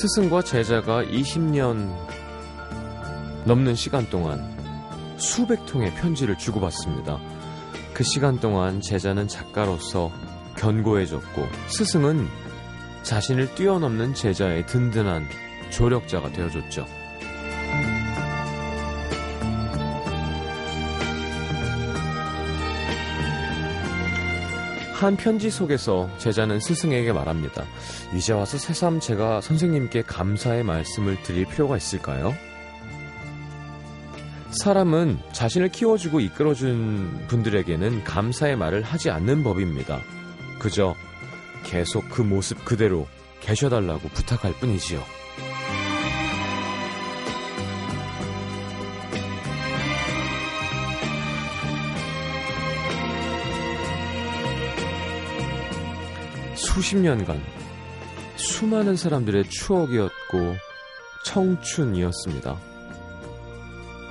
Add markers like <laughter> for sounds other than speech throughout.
스승과 제자가 20년 넘는 시간 동안 수백 통의 편지를 주고받습니다. 그 시간 동안 제자는 작가로서 견고해졌고 스승은 자신을 뛰어넘는 제자의 든든한 조력자가 되어줬죠. 한 편지 속에서 제자는 스승에게 말합니다. 이제 와서 새삼 제가 선생님께 감사의 말씀을 드릴 필요가 있을까요? 사람은 자신을 키워주고 이끌어준 분들에게는 감사의 말을 하지 않는 법입니다. 그저 계속 그 모습 그대로 계셔달라고 부탁할 뿐이지요. 수십 년간 수많은 사람들의 추억이었고 청춘이었습니다.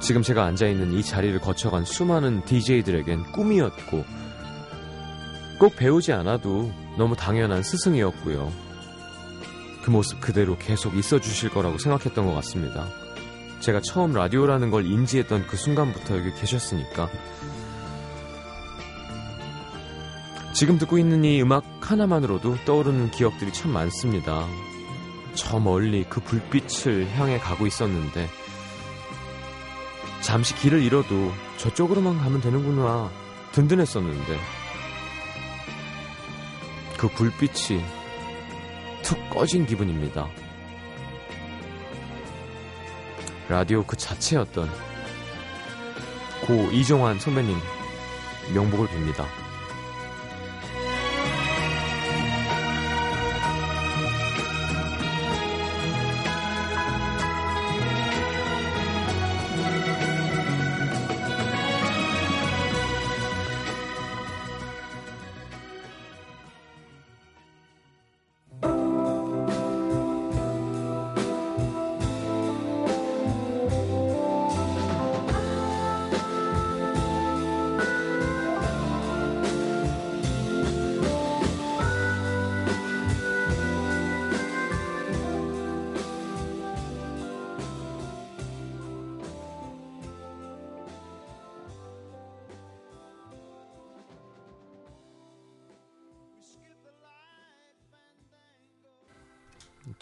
지금 제가 앉아있는 이 자리를 거쳐간 수많은 DJ들에겐 꿈이었고 꼭 배우지 않아도 너무 당연한 스승이었고요. 그 모습 그대로 계속 있어 주실 거라고 생각했던 것 같습니다. 제가 처음 라디오라는 걸 인지했던 그 순간부터 여기 계셨으니까 지금 듣고 있는 이 음악 하나만으로도 떠오르는 기억들이 참 많습니다. 저 멀리 그 불빛을 향해 가고 있었는데 잠시 길을 잃어도 저쪽으로만 가면 되는구나 든든했었는데 그 불빛이 툭 꺼진 기분입니다. 라디오 그 자체였던 고 이종환 선배님 명복을 빕니다.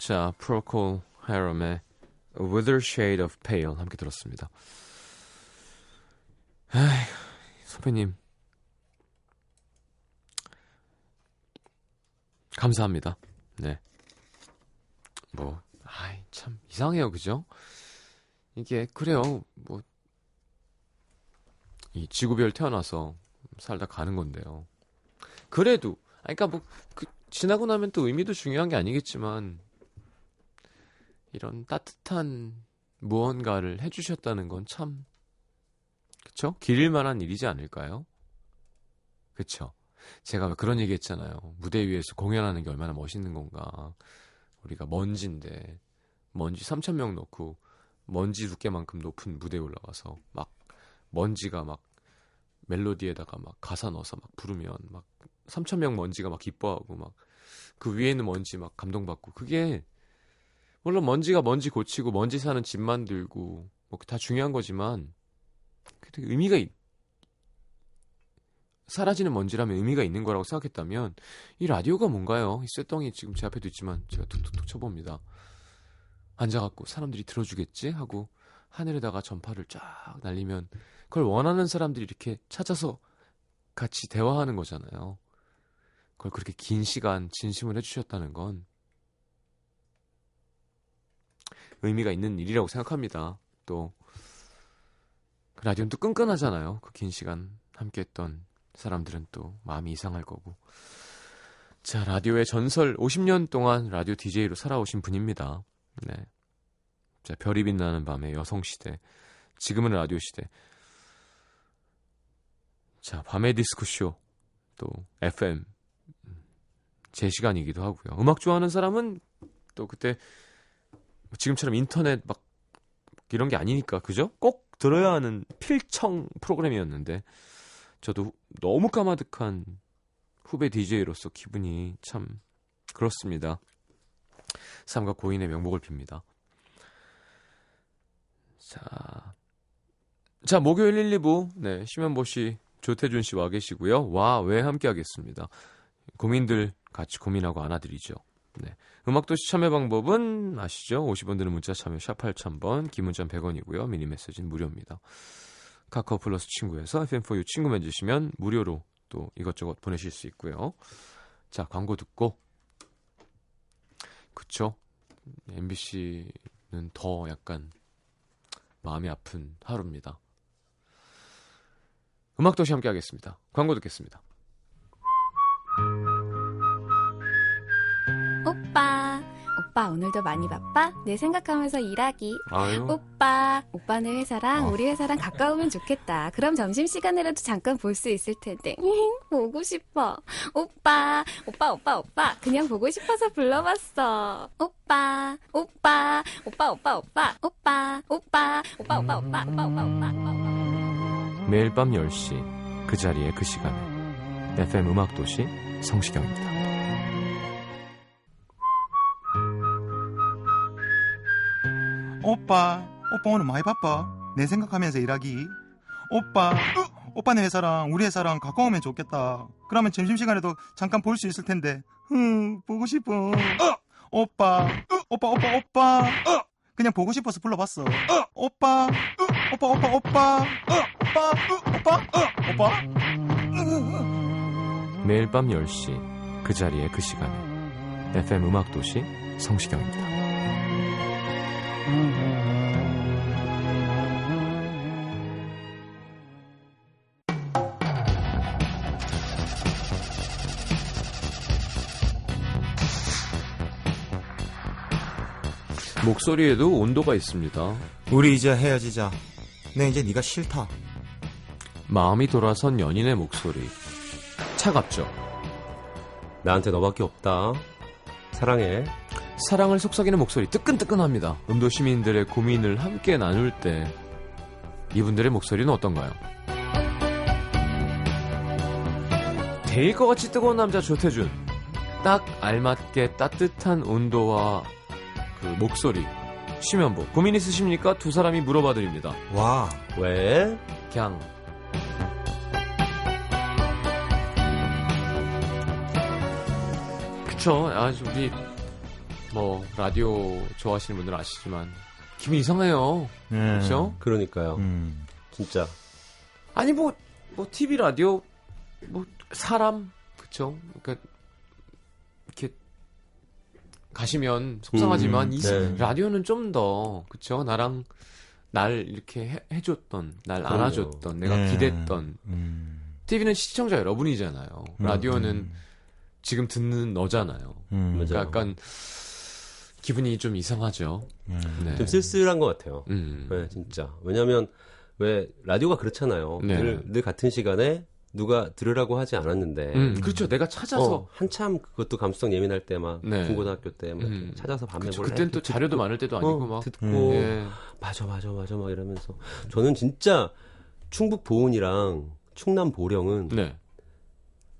자, 프로콜 헤럼의 Wither Shade of Pale 함께 들었습니다. 에이, 선배님. 감사합니다. 네. 뭐, 아이, 참, 이상해요, 그죠? 이게, 그래요, 뭐, 이 지구별 태어나서 살다 가는 건데요. 그래도, 아니, 그니까 뭐, 그, 지나고 나면 또 의미도 중요한 게 아니겠지만, 이런 따뜻한 무언가를 해주셨다는 건 참, 그쵸? 기릴 만한 일이지 않을까요? 그쵸? 제가 그런 얘기 했잖아요. 무대 위에서 공연하는 게 얼마나 멋있는 건가. 우리가 먼지인데, 먼지 3,000명 넣고, 먼지 두께만큼 높은 무대에 올라가서, 막, 먼지가 막, 멜로디에다가 막 가사 넣어서 막 부르면, 막, 3,000명 먼지가 막 기뻐하고, 막, 그 위에 있는 먼지 막 감동받고, 그게, 물론 먼지가 먼지 고치고 먼지 사는 집 만들고 뭐 다 중요한 거지만 되게 의미가 있, 사라지는 먼지라면 의미가 있는 거라고 생각했다면 이 라디오가 뭔가요? 이 쇠덩이 지금 제 앞에도 있지만 제가 툭툭툭 쳐봅니다. 앉아갖고 사람들이 들어주겠지 하고 하늘에다가 전파를 쫙 날리면 그걸 원하는 사람들이 이렇게 찾아서 같이 대화하는 거잖아요. 그걸 그렇게 긴 시간 진심을 해주셨다는 건 의미가 있는 일이라고 생각합니다. 또그 라디오는 또 끈끈하잖아요. 그 긴 시간 함께했던 사람들은 또 마음이 이상할 거고. 자, 라디오의 전설 50년 동안 라디오 DJ로 살아오신 분입니다. 네. 자, 별이 빛나는 밤의 여성 시대. 지금은 라디오 시대. 자, 밤의 디스크쇼. 또, FM. 제 시간이기도 하고요. 음악 좋아하는 사람은 또 그때 지금처럼 인터넷 막 이런 게 아니니까 그죠? 꼭 들어야 하는 필청 프로그램이었는데 저도 너무 까마득한 후배 DJ로서 기분이 참 그렇습니다. 삼가 고인의 명복을 빕니다. 자, 자 목요일 1, 2부 네 심현보 씨, 조태준 씨 와 계시고요. 와 왜 함께 하겠습니다. 고민들 같이 고민하고 안아드리죠. 네. 음악도시 참여 방법은 아시죠? 50원 드는 문자 참여 샵 8000번, 기문전 100원이고요. 미니 메시지는 무료입니다. 카카오 플러스 친구에서 FM4U 친구 맺으시면 무료로 또 이것저것 보내실 수 있고요. 자, 광고 듣고 그쵸? MBC는 더 약간 마음이 아픈 하루입니다. 음악도시 함께 하겠습니다. 광고 듣겠습니다. 오빠 오늘도 많이 바빠? 내 생각하면서 일하기. 아유. 오빠, 오빠네 회사랑 어. 우리 회사랑 가까우면 좋겠다. 그럼 점심 시간이라도 잠깐 볼 수 있을 텐데. 보고 싶어. 오빠, 오빠, 오빠, 오빠. 그냥 보고 싶어서 불러봤어. 오빠, 오빠, 오빠, 오빠, 오빠, 오빠, 오빠, 오빠, 오빠, 오빠, 오빠, 오빠, 오빠, 오빠. 매일 밤 10시 그 자리에 그 시간에 FM 음악도시 성시경입니다. 오빠, 오빠 오늘 많이 바빠. 내 생각하면서 일하기. 오빠, 으, 오빠네 회사랑 우리 회사랑 가까우면 좋겠다. 그러면 점심시간에도 잠깐 볼 수 있을 텐데. 흥, 보고 싶어. 어, 오빠, 으, 오빠, 오빠, 오빠. 어, 그냥 보고 싶어서 불러봤어. 어, 오빠, 으, 오빠, 오빠, 오빠. 어, 오빠, 으, 오빠, 어, 오빠. 매일 밤 10시 그 자리에 그 시간에 FM 음악도시 성시경입니다. 목소리에도 온도가 있습니다. 우리 이제 헤어지자. 내 이제 네가 싫다. 마음이 돌아선 연인의 목소리. 차갑죠. 나한테 너밖에 없다. 사랑해. 사랑을 속삭이는 목소리 뜨끈뜨끈합니다. 음도 시민들의 고민을 함께 나눌 때 이분들의 목소리는 어떤가요? 데일 것 같이 뜨거운 남자 조태준. 딱 알맞게 따뜻한 온도와 그 목소리. 심연보. 고민 있으십니까? 두 사람이 물어봐 드립니다. 와, 왜? 그냥 그쵸 아주 우리 뭐 라디오 좋아하시는 분들은 아시지만 기분 이상해요 음. 그쵸 그러니까요. 음. 진짜. 아니 뭐 뭐 TV 라디오 뭐 사람 그쵸 그러니까 이렇게 가시면 속상하지만 음, 이 네. 라디오는 좀 더 그쵸 나랑 날 이렇게 해, 해줬던 날 그럼요. 안아줬던 내가 네. 기댔던 음. TV는 시청자 여러분이잖아요. 음, 라디오는 음. 지금 듣는 너잖아요. 음. 그러니까 약간 기분이 좀 이상하죠. 음. 네. 좀 쓸쓸한 것 같아요. 음. 네, 진짜. 왜냐면, 왜, 라디오가 그렇잖아요. 네. 늘, 늘 같은 시간에 누가 들으라고 하지 않았는데. 음, 그렇죠. 내가 찾아서 어, 한참 그것도 감수성 예민할 때 막, 네. 중고등학교 때막 음. 찾아서 밤에 그쵸. 그땐 또 자료도 많을 때도 아니고 어, 막 듣고, 음. 예. 맞아, 맞아, 맞아, 막 이러면서. 저는 진짜 충북 보은이랑 충남 보령은 네.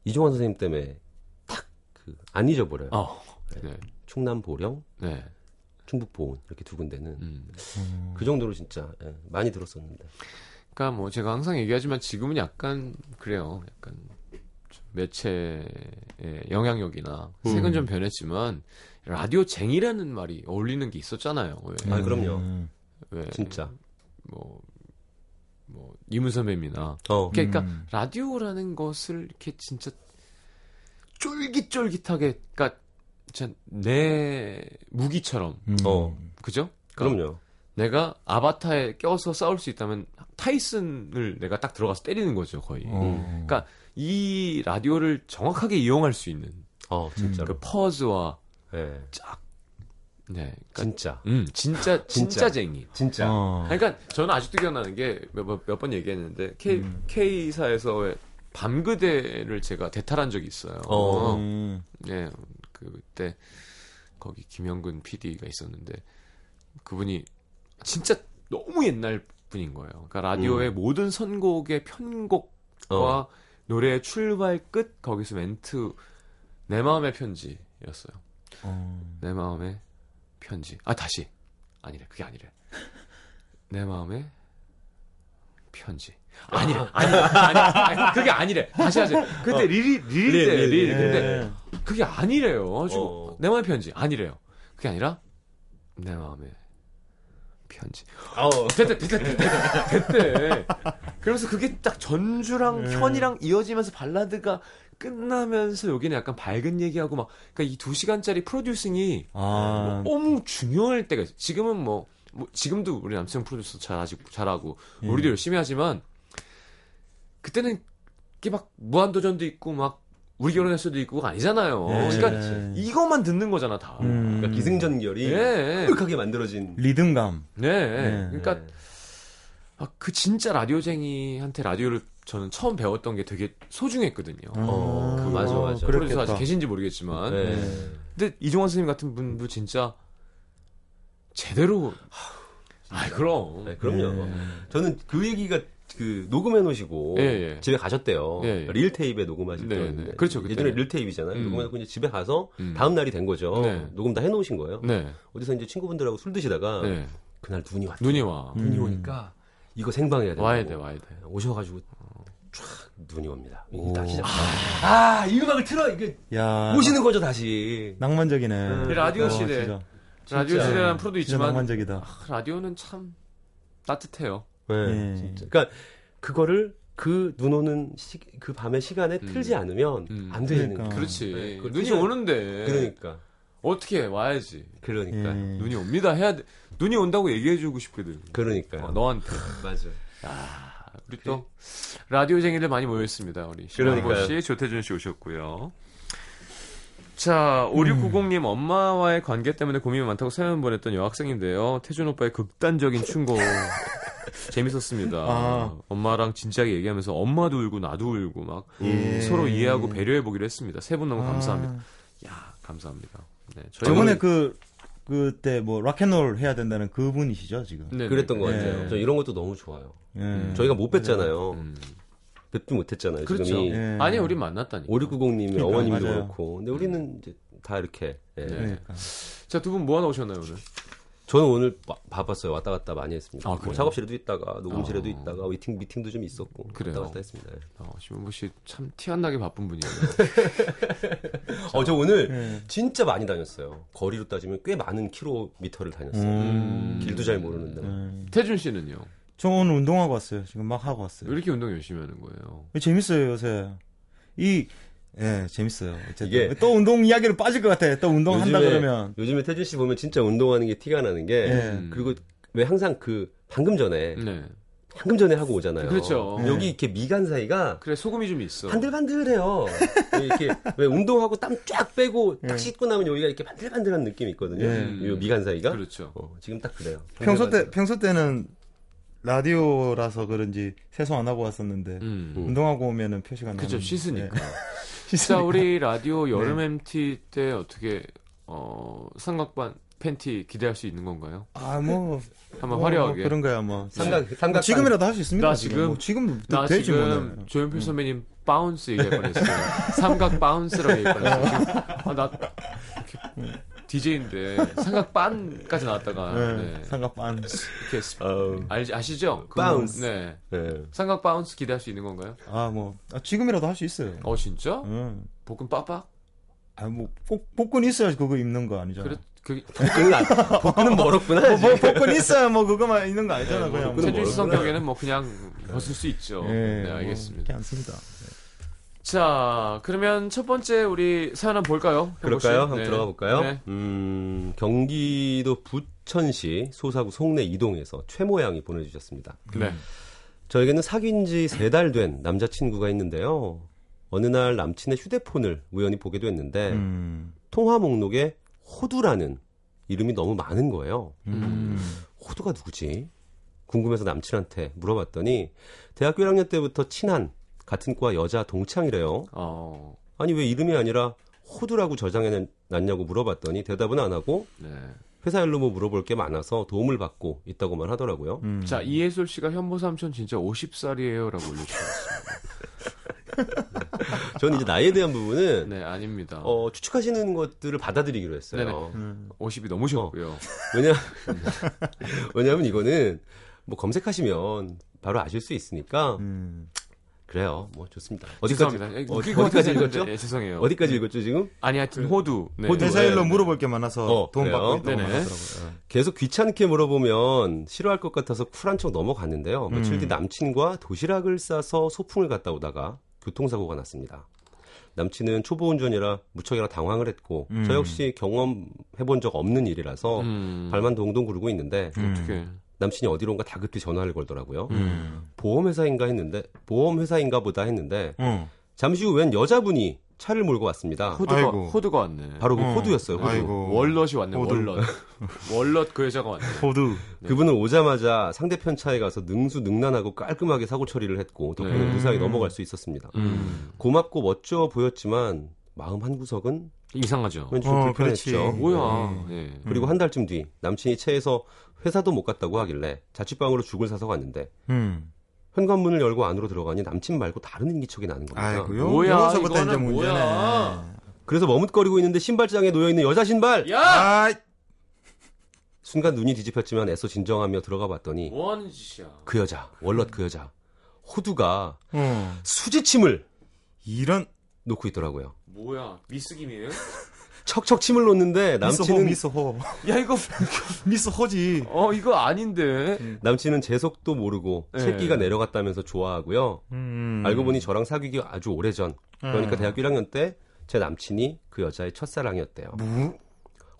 이종환 선생님 때문에 딱그안 잊어버려요. 어. 네. 충남 보령, 네. 충북 보은 이렇게 두 군데는 음. 그 정도로 진짜 예, 많이 들었었는데. 그러니까 뭐 제가 항상 얘기하지만 지금은 약간 그래요. 약간 좀 매체의 영향력이나 색은 음. 좀 변했지만 라디오 쟁이라는 말이 어울리는 게 있었잖아요. 왜? 아, 그럼요. 음. 왜? 진짜. 뭐, 뭐, 이문 선배님이나. 어. 그러니까 음. 라디오라는 것을 이렇게 진짜 쫄깃쫄깃하게, 그러니까 진짜 내 무기처럼, 음. 어. 그죠? 그러니까 그럼요. 내가 아바타에 껴서 싸울 수 있다면 타이슨을 내가 딱 들어가서 때리는 거죠, 거의. 어. 그러니까 이 라디오를 정확하게 이용할 수 있는 어, 진짜로. 그 퍼즈와 예. 쫙, 네. 그러니까, 진짜. 음, 진짜, <laughs> 진짜 진짜. 쟁이. 진짜. 어. 그러니까 저는 아직도 기억나는 게 몇 번 얘기했는데 K 음. K사에서 밤그대를 제가 대탈한 적이 있어요. 어. 음. 네, 그때 거기 김영근 PD가 있었는데 그분이 진짜 너무 옛날 분인 거예요. 그러니까 라디오의 모든 선곡의 편곡과 음. 어. 노래의 출발 끝 거기서 멘트 내 마음의 편지였어요. 어. 내 마음의 편지. 아 다시 아니래 그게 아니래. 내 마음에 편지. 아니래 <laughs> 아니 아니 아니 그게 아니래 다시 하세요. 그때 리리 리 리 리, 때 리, 리리 리. 근데 그게 아니래요. 아주 어. 내 마음의 편지 아니래요. 그게 아니라 내 마음의 편지. 아우. 됐대, 됐대, 됐대, 됐대. 그러면서 그게 딱 전주랑 네. 현이랑 이어지면서 발라드가 끝나면서 여기는 약간 밝은 얘기하고 막, 그러니까 이 두 시간짜리 프로듀싱이 아, 너무 중요할 때가 있어. 지금은 뭐, 뭐 지금도 우리 남성 프로듀서 잘 아직 잘하고 예. 우리도 열심히 하지만 그때는 이게 막 무한도전도 있고 막 우리 결혼했어도 있고 그거 아니잖아요. 예. 그러니까 이것만 듣는 거잖아 다. 음. 그러니까 기승전결이 예. 흡하게 만들어진. 리듬감. 네. 그러니까 네. 아, 그 진짜 라디오쟁이한테 라디오를 저는 처음 배웠던 게 되게 소중했거든요. 어, 아, 맞아, 맞아. 프로듀서 아직. 계신지 모르겠지만. 네. 근데 이종환 선생님 같은 분도 진짜 제대로. 아, 그럼. 네, 그럼요. 예. 저는 그 얘기가 그 녹음해 놓으시고 예, 예. 집에 가셨대요. 예, 예. 릴 테이프에 녹음하실 네, 때였는데. 네. 그렇죠, 그때. 예전에 릴 테이프잖아요. 음. 녹음해놓고 이제 집에 가서 음. 다음 날이 된 거죠. 네. 녹음 다 해놓으신 거예요. 네. 어디서 이제 친구분들하고 술 드시다가 네. 그날 눈이 왔죠. 눈이 와. 음. 눈이 오니까 이거 생방해야 된다고. 와야 돼, 와야 돼. 오셔가지고 쫙 눈이 옵니다. 오. 딱 시작. 아, 이 음악을 틀어 이게 야. 보시는 거죠 다시. 낭만적이네. 음. 라디오 어, 시대. 진짜. 라디오. 시대라는 프로도 있지만 낭만적이다. 아, 라디오는 참 따뜻해요. 네, 예. 진짜. 그러니까 그거를 그눈 오는 시, 그 밤의 시간에 음. 틀지 않으면 음. 안 되는 그러니까. 거예요. 그렇지. 네, 눈이 오는데 그러니까. 어떻게 해? 와야지. 그러니까. 예. 눈이 옵니다. 해야 돼. 눈이 온다고 얘기해주고 싶거든. 그러니까요. 어, 너한테. <laughs> 맞아. 아, 우리 또 라디오쟁이들 많이 모였습니다. 우리 신원보. 씨, 조태준 씨 오셨고요. 자, 5690님 엄마와의 관계 때문에 고민이 많다고 사연 보냈던 여학생인데요. 태준 오빠의 극단적인 충고 <laughs> 재밌었습니다. 아. 엄마랑 진지하게 얘기하면서 엄마도 울고 나도 울고 막 예. 서로 이해하고 배려해 보기로 했습니다. 세 분 너무 아. 감사합니다. 야, 감사합니다. 네, 저번에 그 그때 뭐 락앤롤 해야 된다는 그분이시죠 지금. 네, 그랬던 것 네. 같아요. 저 이런 것도 너무 좋아요. 예. 저희가 못 뵀잖아요. 음. 뵙지 못했잖아요. 그렇죠. 지금 이 예. 아니, 우리 만났다니까. 5690님이 그러니까, 어머님도 맞아요. 그렇고. 근데 우리는 이제 다 이렇게. 예. 네. 그러니까. 자, 두 분 뭐 하나 오셨나요, 오늘? 저는 오늘 바, 바빴어요. 왔다 갔다 많이 했습니다. 아, 뭐? 작업실에도 있다가 녹음실에도 어. 있다가 미팅 미팅도 좀 있었고 그래요? 왔다 갔다 했습니다. 예. 어, 신문보 씨참 티 안 나게 바쁜 분이에요. <laughs> 어, 저 오늘 예. 진짜 많이 다녔어요. 거리로 따지면 꽤 많은 킬로미터를 다녔어요. 음. 길도 잘 모르는데. 예. 태준 씨는요? 저 오늘 운동하고 왔어요. 지금 막 하고 왜 왔어요. 이렇게 운동 열심히 하는 거예요? 재밌어요 요새. 이 예, 재밌어요. 어쨌든. 이게- 또 운동 이야기로 빠질 것 같아. 또 운동한다 요즘에- 그러면. 요즘에 태준 씨 보면 진짜 운동하는 게 티가 나는 게 예. 그리고 왜 항상 그 방금 전에 네. 방금 전에 하고 오잖아요. 그렇죠. 네. 여기 이렇게 미간 사이가 그래 소금이 좀 있어. 반들반들해요. <laughs> 이렇게 왜 운동하고 땀 쫙 빼고 딱 예. 씻고 나면 여기가 이렇게 반들반들한 느낌이 있거든요. 예. 이 미간 사이가. 그렇죠. 어, 지금 딱 그래요. 평소 때 평소 때는 라디오라서 그런지 세수 안 하고 왔었는데 음. 운동하고 오면은 표시가 나는. 그죠 씻으니까. 예. 자 씻으니까. 우리 라디오 여름 네. MT 때 어떻게 어 삼각빤 팬티 기대할 수 있는 건가요? 아, 뭐 한번 뭐, 화려하게. 뭐 그런 거야 뭐. 삼각 뭐 삼각 지금이라도 할 수 있습니다. 나 지금 지금- 뭐 지금 나 되지 지금 뭐. 조용필 선배님 Bounce 얘기할 뻔했어요. 삼각 Bounce라고 얘기할 뻔했어요. <laughs> 지금 아나 DJ인데 삼각빤까지 나왔다가 네. 네. 삼각빤. 이렇게 스- 어, 알지 아시죠? 그 Bounce. 네. 예. 삼각 Bounce 기대할 수 있는 건가요? 아, 뭐 아, 지금이라도 할 수 있어요. 어 진짜? 응. 복근 빡빡? 아, 뭐 복, 복근 있어야 그거 입는 거 아니잖아. 그래 그 복근은 안- 복근은 멀었구나. 뭐, 뭐. 복근 있어야 뭐 그거만 있는 거 아니잖아. 그냥. 복근은 태준 씨 멀었구나. 성격에는 뭐 그냥 벗을 수 있죠. 예, 네뭐 알겠습니다. 괜찮습니다. 자 그러면 첫 번째 우리 사연 한번 볼까요? 그럴까요? 한번 네. 들어가 볼까요? 네. 음, 경기도 부천시 소사구 송내 이동에서 최모양이 보내주셨습니다. 네. 저에게는 사귄 지 세 달 된 남자친구가 있는데요. 어느 날 남친의 휴대폰을 우연히 보게 됐는데 음. 통화 목록에 호두라는 이름이 너무 많은 거예요. 음. 호두가 누구지? 궁금해서 남친한테 물어봤더니 대학교 1학년 때부터 친한 같은 과 여자 동창이래요. 어. 아니 왜 이름이 아니라 호두라고 저장해 놨냐고 물어봤더니 대답은 안 하고 네. 회사 일로 뭐 물어볼 게 많아서 도움을 받고 있다고만 하더라고요. 음. 자 이해솔 씨가 현보 삼촌 진짜 50살이에요라고 올려주셨습니다. <laughs> 저는 이제 나이에 대한 부분은 네, 아닙니다. 어, 추측하시는 것들을 받아들이기로 했어요. 네네. 음. 50이 넘으셨고요. 왜냐 <laughs> 왜냐하면 이거는 뭐 검색하시면 바로 아실 수 있으니까 음. 그래요. 뭐 좋습니다. 어디까지 죄송합니다. 예, 어, 같아서 읽었죠? 예, 죄송해요. 어디까지 읽었죠 지금? 아니 하여튼 호두. 네. 호두. 회사 일로 네. 물어볼 게 많아서 어, 도움? 받고 있다고 네네. 하더라고요. 계속 귀찮게 물어보면 싫어할 것 같아서 쿨한 척 넘어갔는데요. 며칠 뒤 음. 남친과 도시락을 싸서 소풍을 갔다 오다가 교통사고가 났습니다. 남친은 초보 운전이라 무척이나 당황을 했고 음. 저 역시 경험해본 적 없는 일이라서 음. 발만 동동 구르고 있는데 어떻게? 남친이 어디론가 다급히 전화를 걸더라고요. 음. 보험회사인가 했는데 보험회사인가 보다 했는데 어. 잠시 후 웬 여자분이 차를 몰고 왔습니다. 호두가 아이고. 호두가 왔네. 바로 그 어. 호두였어요. 호두. 아이고. 월럿이 왔네. 호두. 월럿. <laughs> 월럿 그 여자가 왔네. 호두. 그분은 오자마자 상대편 차에 가서 능수능란하고 깔끔하게 사고 처리를 했고 덕분에 네. 무사히 넘어갈 수 있었습니다. 음. 고맙고 멋져 보였지만 마음 한 구석은 이상하죠. 왠지 좀 어, 불편했죠. 그렇지. 뭐야? 예. 그리고 한 달쯤 뒤 남친이 차에서 회사도 못 갔다고 하길래 자취방으로 죽을 사서 갔는데 음. 현관문을 열고 안으로 들어가니 남친 말고 다른 인기척이 나는 겁니다. 아이고요. 뭐야, 이제 이거는 문제네. 뭐야. 그래서 머뭇거리고 있는데 신발장에 놓여 있는 여자 신발. 야! 아, 순간 눈이 뒤집혔지만 애써 진정하며 들어가 봤더니 뭐 하는 짓이야? 그 여자 월럿 그 여자 호두가 어. 수지침을 이런 놓고 있더라고요. 뭐야? 미스김이에요? <laughs> 척척 침을 놓는데 남친은 미스 호, 야 이거 <laughs> 미스 호지. 어 이거 아닌데. 남친은 제 속도 모르고 네. 새끼가 내려갔다면서 좋아하고요. 음. 알고 보니 저랑 사귀기 아주 오래전. 그러니까 음. 대학교 1학년 때 제 남친이 그 여자의 첫사랑이었대요. 뭐?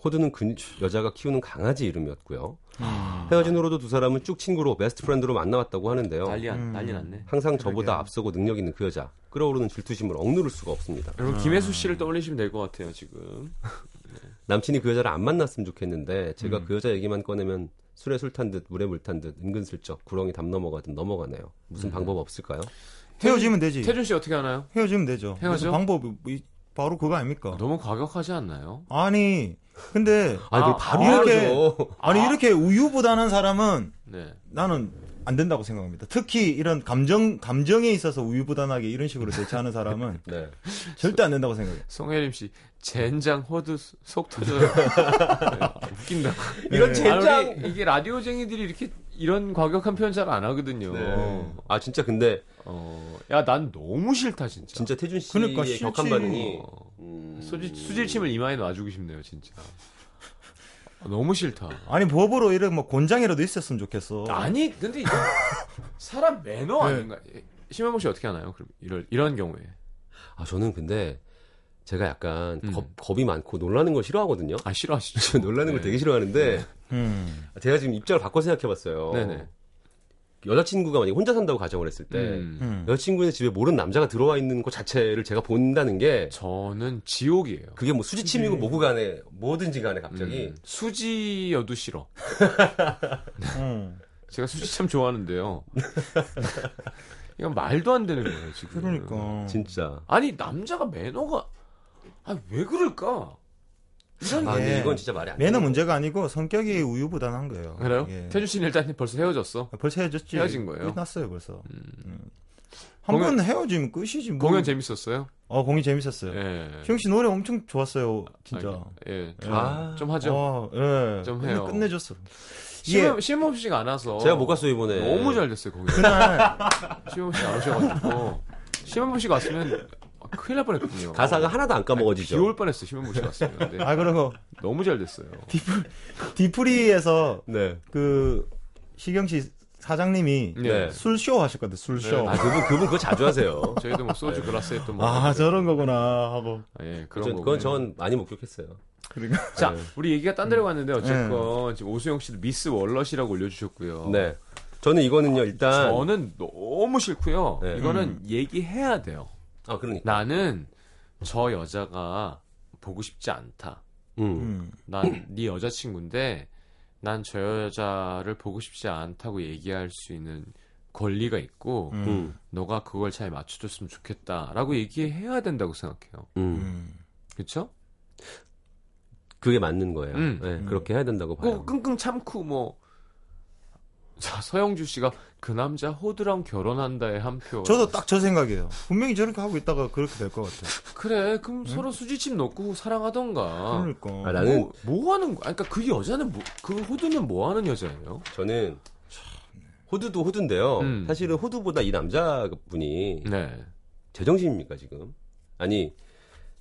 호두는 그 여자가 키우는 강아지 이름이었고요. 음. 헤어진 후로도 두 사람은 쭉 친구로 베스트 프렌드로 만나왔다고 하는데요. 난리 안 음. 난리 났네. 항상 저보다 그러게요. 앞서고 능력 있는 그 여자. 끌어오르는 질투심을 억누를 수가 없습니다. 여러분 김혜수 씨를 떠올리시면 될 것 같아요 지금. 남친이 그 여자를 안 만났으면 좋겠는데 제가 음. 그 여자 얘기만 꺼내면 술에 술 탄 듯 물에 물 탄 듯 은근슬쩍 구렁이 담 넘어가듯 넘어가네요. 무슨 방법 없을까요? 헤어지면 되지. 태준 씨 어떻게 하나요? 헤어지면 되죠. 헤어져? 그래서 방법이 뭐 이- 바로 그거 아닙니까? 너무 과격하지 않나요? 아니, 근데 아니 아, 그 바로 아, 이렇게- 헤어져. 아니 이렇게 우유부단한 사람은 네. 나는 안 된다고 생각합니다. 특히 이런 감정 감정에 있어서 우유부단하게 이런 식으로 대처하는 사람은 <laughs> 네. 절대 안 된다고 생각해요. 송혜림 씨 젠장 호두 속 터져요. <laughs> 네, 웃긴다. 이런 네. 젠장. 아, 우리 이게 라디오쟁이들이 이렇게 이런 과격한 표현 잘 안 하거든요. 네. 아 진짜 근데 어, 야, 난 너무 싫다 진짜. 진짜 태준 씨의 그러니까. 격한 반응이 어, 음, 수질, 수질침을 이마에 놔주고 싶네요, 진짜. 아, 너무 싫다. 아니 법으로 이런 뭐 곤장이라도 있었으면 좋겠어. 아니, 근데 이거 사람 매너 네. 아닌가? 심현보 씨 어떻게 하나요? 그럼 이럴 이런 경우에. 아 저는 근데 제가 약간 음. 겁, 겁이 많고 놀라는 걸 싫어하거든요. 아 싫어하시죠? 저 <laughs> 놀라는 걸 네. 되게 싫어하는데 음. 제가 지금 입장을 바꿔 생각해봤어요. 네네. 여자친구가 만약 혼자 산다고 가정을 했을 때 음. 음. 여자친구의 집에 모르는 남자가 들어와 있는 것 자체를 제가 본다는 게 저는 지옥이에요. 그게 뭐 수지침이고 뭐고 간에 뭐든지 간에 갑자기 음, 수지여도 싫어. <laughs> 음. 제가 수지 참 좋아하는데요. 이건 말도 안 되는 거예요, 지금. 그러니까. 진짜 아니, 남자가 매너가, 아, 왜 그럴까? 이런 아 게. 이건 진짜 말이 안 매너 되는 문제가 아니고 성격이 우유부단한 거예요. 그래요? 예. 태준 씨는 일단 벌써 헤어졌어. 벌써 헤어졌지. 헤어진 거예요? 끝났어요 벌써. 음. 한 공연- 번 헤어지면 끝이지. 뭐. 공연 재밌었어요? 어 공연 재밌었어요. 예. 시영 씨 노래 엄청 좋았어요. 진짜. 아, 예. 아. 좀 하죠. 어, 예. 좀 해요. 끝내줬어. 심현, 심현 씨가 안 와서. 제가 못 갔어요 이번에 너무 잘 됐어요, 거기. 그날 심현 씨안 오셔가지고. 심현 씨가 왔으면 아, 큰일 날 뻔했거든요. 가사가 하나도 안 까먹어지죠. 비올 뻔했어, 심현 씨가 왔으면. 근데 아 그리고 너무 잘 됐어요. 디프리에서 네. 그 시경 씨 사장님이 네. 술쇼 하셨거든. 술쇼. 아 그분 그분 그거 자주 하세요. <laughs> 저희도 뭐 소주 글라스에 또 뭐. 아 저런 거구나 하고. 예, 그런 전, 거. 그건 전 많이 목격했어요. 그러니까 <laughs> 자, 네. 우리 얘기가 딴 데로 갔는데 어쨌건 지금 오수영 씨도 미스 월럿이라고 올려주셨고요. 네. 저는 이거는요 일단 저는 너무 싫고요. 네. 이거는 얘기해야 돼요. 아 그러니까 나는 저 여자가 보고 싶지 않다. 음. 음. 난 네 여자친구인데 난 저 여자를 보고 싶지 않다고 얘기할 수 있는 권리가 있고 음. 음. 너가 그걸 잘 맞춰줬으면 좋겠다라고 얘기해야 된다고 생각해요. 음. 음. 그렇죠? 그게 맞는 거예요. 음. 네, 음. 그렇게 해야 된다고 봐요. 그 끙끙 참고 뭐 자, 서영주 씨가 그 남자 호두랑 결혼한다에 한 표. 저도 딱 저 생각이에요. 분명히 저렇게 하고 있다가 그렇게 될 것 같아. 그래, 그럼 서로 수지침 넣고 사랑하던가. 그러니까. 아, 나는 뭐, 뭐 하는 거야? 그러니까 그 여자는 뭐, 그 호두는 뭐 하는 여자예요? 저는 호두도 호두인데요. 음. 사실은 호두보다 이 남자분이 네. 제정신입니까 지금? 아니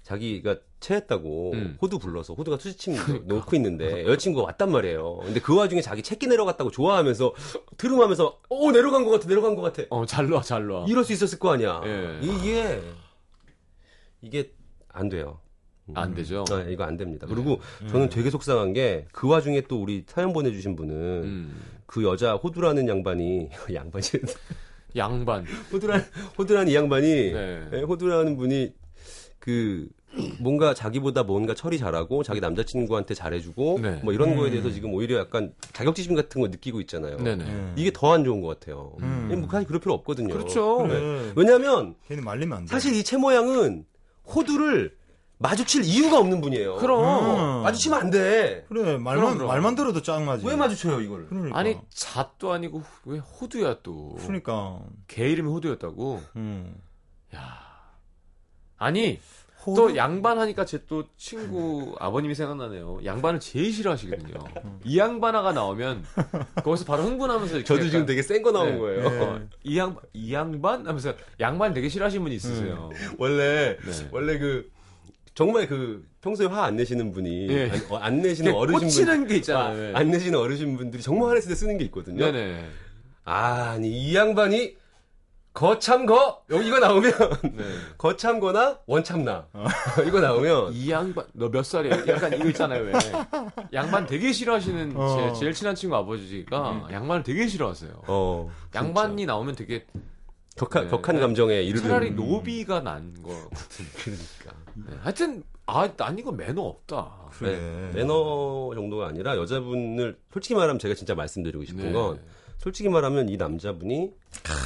자기가 체했다고 음. 호두 불러서 호두가 수지침 놓고 있는데 여자친구가 왔단 말이에요. 근데 그 와중에 자기 체기 내려갔다고 좋아하면서 트름하면서 어 내려간 것 같아 내려간 것 같아. 어, 잘 놔, 잘 놔. 이럴 수 있었을 거 아니야. 예. 이게 이게 안 돼요. 음. 안 되죠. 아, 이거 안 됩니다. 네. 그리고 저는 되게 속상한 게 그 와중에 또 우리 사연 보내주신 분은 음. 그 여자 호두라는 양반이 <laughs> 양반이 양반. 호두라는 호두라는 이 양반이 네. 예, 호두라는 분이 그 뭔가 자기보다 뭔가 처리 잘하고 자기 남자친구한테 잘해주고 네. 뭐 이런 거에 음. 대해서 지금 오히려 약간 자격지심 같은 거 느끼고 있잖아요. 네네. 예. 이게 더 안 좋은 것 같아요. 음. 뭐 사실 그럴 필요 없거든요. 그렇죠. 그래. 왜냐하면 괜히 말리면 안 돼. 사실 이 채 모양은 호두를 마주칠 이유가 없는 분이에요. 그럼. 음. 마주치면 안 돼. 그래 말만 그럼, 그럼. 말만 들어도 짱나지. 왜 마주쳐요 이걸? 그러니까. 아니, 잣도 아니고 왜 호두야 또. 그러니까. 개 이름이 호두였다고? 음. 야. 아니, 호두? 또 양반 하니까 제 또 친구 아버님이 생각나네요. 양반을 제일 싫어하시거든요. 이 양반아가 나오면 거기서 바로 흥분하면서 저도 약간, 지금 되게 센 거 나온 네. 거예요. 네. 이 양, 이 양반? 하면서 양반 되게 싫어하시는 분이 있으세요. 원래 네. 원래 그 정말 그 평소에 화 안 내시는 분이 예. 안, 어, 안 내시는 어르신 분 꽂히는 게 있잖아요. 네. 안 내시는 어르신 분들이 정말 화냈을 때 쓰는 게 있거든요. 네네. 아니 이 양반이 거참거 여기 이거 나오면 네. <laughs> 거참거나 원참나 이거 나오면 이 양반, 너 몇 살이야? 약간 이거 있잖아요, 왜. 양반 되게 싫어하시는 어. 제 제일 친한 친구 아버지가 양반을 되게 싫어하세요. 어 양반이 나오면 되게 격한 네. 격한 감정에 이르는 차라리 노비가 난 거 같은. <laughs> 그러니까 네. 하여튼, 아, 난 이거 매너 없다. 그래. 네, 매너 정도가 아니라 여자분을 솔직히 말하면 제가 진짜 말씀드리고 싶은 네. 건 솔직히 말하면 이 남자분이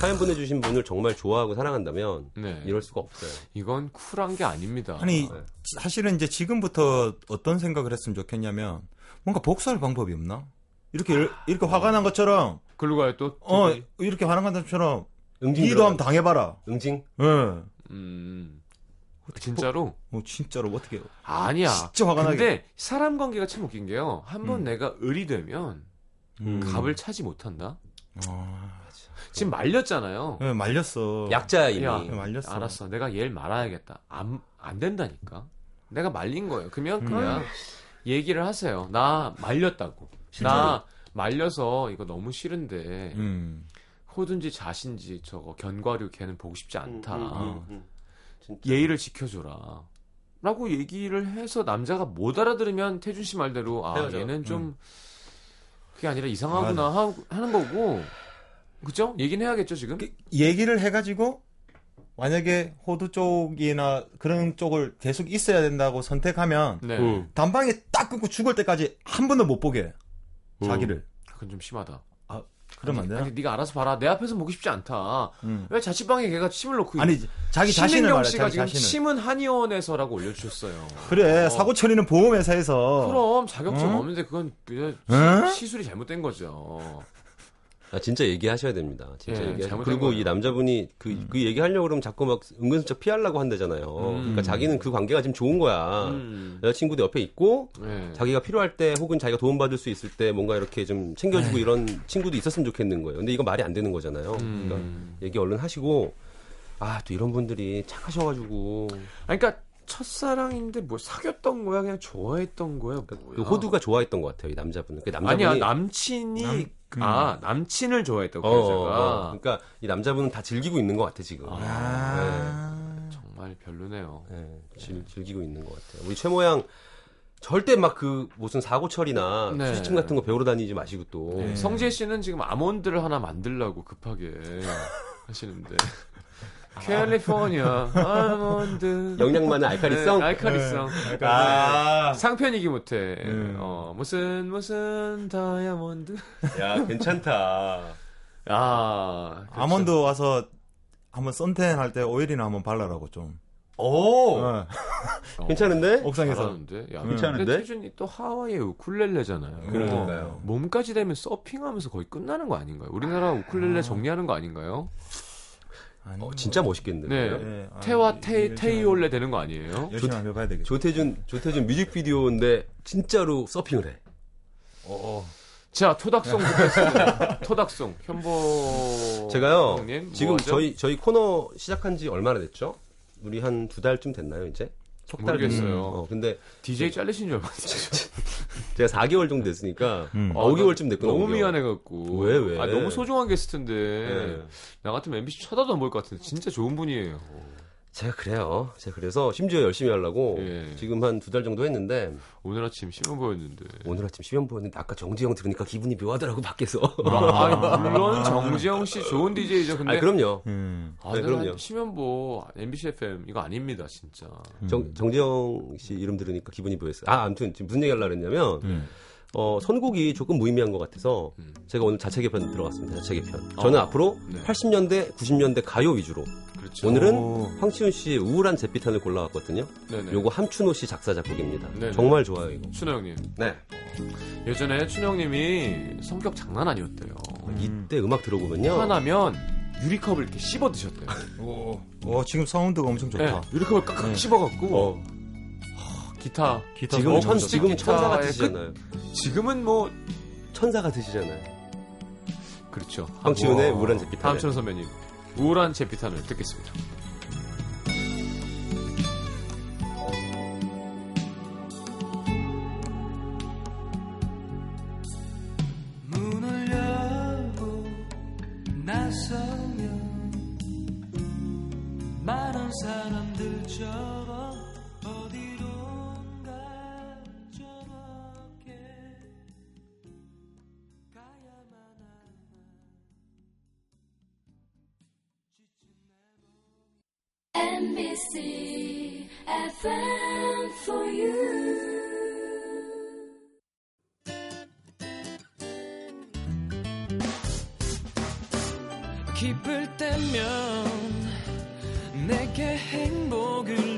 사연 보내주신 분을 정말 좋아하고 사랑한다면 네. 이럴 수가 없어요. 이건 쿨한 게 아닙니다. 아니 네. 사실은 이제 지금부터 어떤 생각을 했으면 좋겠냐면 뭔가 복수할 방법이 없나? 이렇게 일- 이렇게 화가 난 것처럼 글로 가요, 또. 어 저기. 이렇게 화난 것처럼 응징 니도 들어가- 한번 당해봐라. 응징 예. 음. 진짜로? 뭐 진짜로 어떻게 아니야. 진짜 화가 나게. 근데 사람 관계가 참 웃긴 게요. 한번 음. 내가 을이 되면 음. 갑을 차지 못한다. 아, 지금 말렸잖아요. 예, 말렸어. 약자야 이미. 야. 예, 말렸어. 알았어. 내가 얘를 말아야겠다. 안, 안 된다니까. 내가 말린 거예요. 그러면 그냥 얘기를 하세요. 나 말렸다고. 나 말려서 이거 너무 싫은데 음. 호든지 자신지 저거 견과류 걔는 보고 싶지 않다. 음, 음, 음. 진짜. 예의를 지켜줘라. 라고 얘기를 해서 남자가 못 알아들으면 태준 씨 말대로 아 헤어져. 얘는 좀 그게 아니라 이상하구나 하, 하는 거고 그죠? 얘기는 해야겠죠 지금? 그 얘기를 해가지고 만약에 호두 쪽이나 그런 쪽을 계속 있어야 된다고 선택하면 네. 음. 단방에 딱 끊고 죽을 때까지 한 번도 못 보게 해. 자기를. 그건 좀 심하다. 그러면 안 되나? 아니, 네가 알아서 봐라. 내 앞에서 보기 쉽지 않다. 음. 왜 자취방에 걔가 침을 놓고 아니 자기 자신을 말해 씨가 자기 지금 자신을. 침은 한의원에서라고 올려주셨어요. 그래 어. 사고 처리는 보험회사에서. 그럼 자격증 어? 없는데 그건 그냥 응? 시, 술이 잘못된 거죠. 아 진짜 얘기하셔야 됩니다. 진짜 예, 얘기하셔. 잘못된 그리고 거예요. 이 남자분이 그, 그 얘기하려고 그러면 자꾸 막 은근슬쩍 피하려고 한다잖아요. 그러니까 자기는 그 관계가 지금 좋은 거야. 음. 여자친구도 옆에 있고 네. 자기가 필요할 때 혹은 자기가 도움받을 수 있을 때 뭔가 이렇게 좀 챙겨주고 이런 친구도 있었으면 좋겠는 거예요. 근데 이건 말이 안 되는 거잖아요. 그러니까 음. 얘기 얼른 하시고 아 또 이런 분들이 착하셔가지고 아니, 그러니까 첫사랑인데 뭐 사귀었던 거야? 그냥 좋아했던 거야? 그 뭐야? 호두가 좋아했던 것 같아요. 이 남자분은. 그 남자분이 아니야 남친이 남- 음. 아 남친을 좋아했다고 어, 그 어, 여자가 어. 그러니까 이 남자분은 다 즐기고 있는 것 같아 지금. 아. 정말 별로네요. 네, 즐, 즐기고 있는 것 같아요. 우리 최 모양 절대 막 그 무슨 사고 처리나 네. 수시침 같은 거 배우러 다니지 마시고 또 네. 성재 씨는 지금 아몬드를 하나 만들려고 급하게 <laughs> 하시는데 캘리포니아 아몬드 영양 많은 알카리성. 네, 알카리성 아. 상편이기 못해 음. 어, 무슨 무슨 다이아몬드 야 괜찮다. 아 그렇죠. 아몬드 와서 한번 선텐 할 때 오일이나 한번 발라라고 좀. 오, 어, 어, 괜찮은데? 옥상에서. 잘하는데. 야, 괜찮은데? 근데 태준이 또 하와이의 우쿨렐레잖아요. 그러니까요. 몸까지 되면 서핑하면서 거의 끝나는 거 아닌가요? 우리나라 우쿨렐레 정리하는 거 아닌가요? 어, 진짜 멋있겠는데. 네. 네, 아, 태와 테, 열심히 테이올레 되는 거 아니에요? 열심히 한번 해봐야 되겠죠. 조태준, 조태준 뮤직비디오인데 진짜로 서핑을 해. 자, 토닥송 듣겠습니다. 토닥송. 현보 제가요, 형님, 지금 뭐하죠? 저희, 저희 코너 시작한 지 얼마나 됐죠? 우리 한 두 달쯤 됐나요, 이제? 석달 모르겠어요. 어, 근데 DJ 잘리신 줄 알았어요. <laughs> 제가 4개월 정도 됐으니까, 음. 아, 5개월쯤 됐구나. 너무 5개월. 미안해갖고. 왜, 왜? 아, 너무 소중한 게스트인데. 네. 나 같으면 MBC 쳐다도 안 볼 것 같은데. 진짜 좋은 분이에요. 제가 그래요. 제가 그래서 심지어 열심히 하려고 예. 지금 한 두 달 정도 했는데, 오늘 아침 신문 보였는데. 오늘 아침 시험 보는데 아까 정지영 들으니까 기분이 묘하더라고, 밖에서. 아, <laughs> 물론 정지영 씨 좋은 DJ죠. 근데 아, 그럼요. 음. 아, 네, 그럼요. 심연보 MBC FM 이거 아닙니다, 진짜. 정, 정지영 씨 이름 들으니까 기분이 묘했어요. 아, 아무튼 지금 무슨 얘기 하려고 했냐면, 음. 어, 선곡이 조금 무의미한 것 같아서 음. 제가 오늘 자체 개편 들어갔습니다. 자체 개편. 저는 어. 앞으로 네. 80년대, 90년대 가요 위주로. 그렇죠. 오늘은 오. 황치훈 씨의 우울한 잿빛한을 골라왔거든요. 네네. 요거 함춘호 씨 작사 작곡입니다. 네네. 정말 좋아요 이거. 춘호 형님. 네. 예전에 춘호 형님이 성격 장난 아니었대요. 이때 음악 들어보면요. 화나면 유리컵을 이렇게 씹어 드셨대요. 오, 오, 지금 사운드가 엄청 좋다. 네, 유리컵을 깍깍 네. 씹어갖고 어, 기타. 기타 지금 어, 천 지금 천사 기타의 같으시잖아요. 지금은 뭐 천사 같으시잖아요. 그렇죠. 황치훈의 와. 우울한. 다음 춘호 선배님 우울한 제피탄을 듣겠습니다. 기쁠 때면 내게 행복을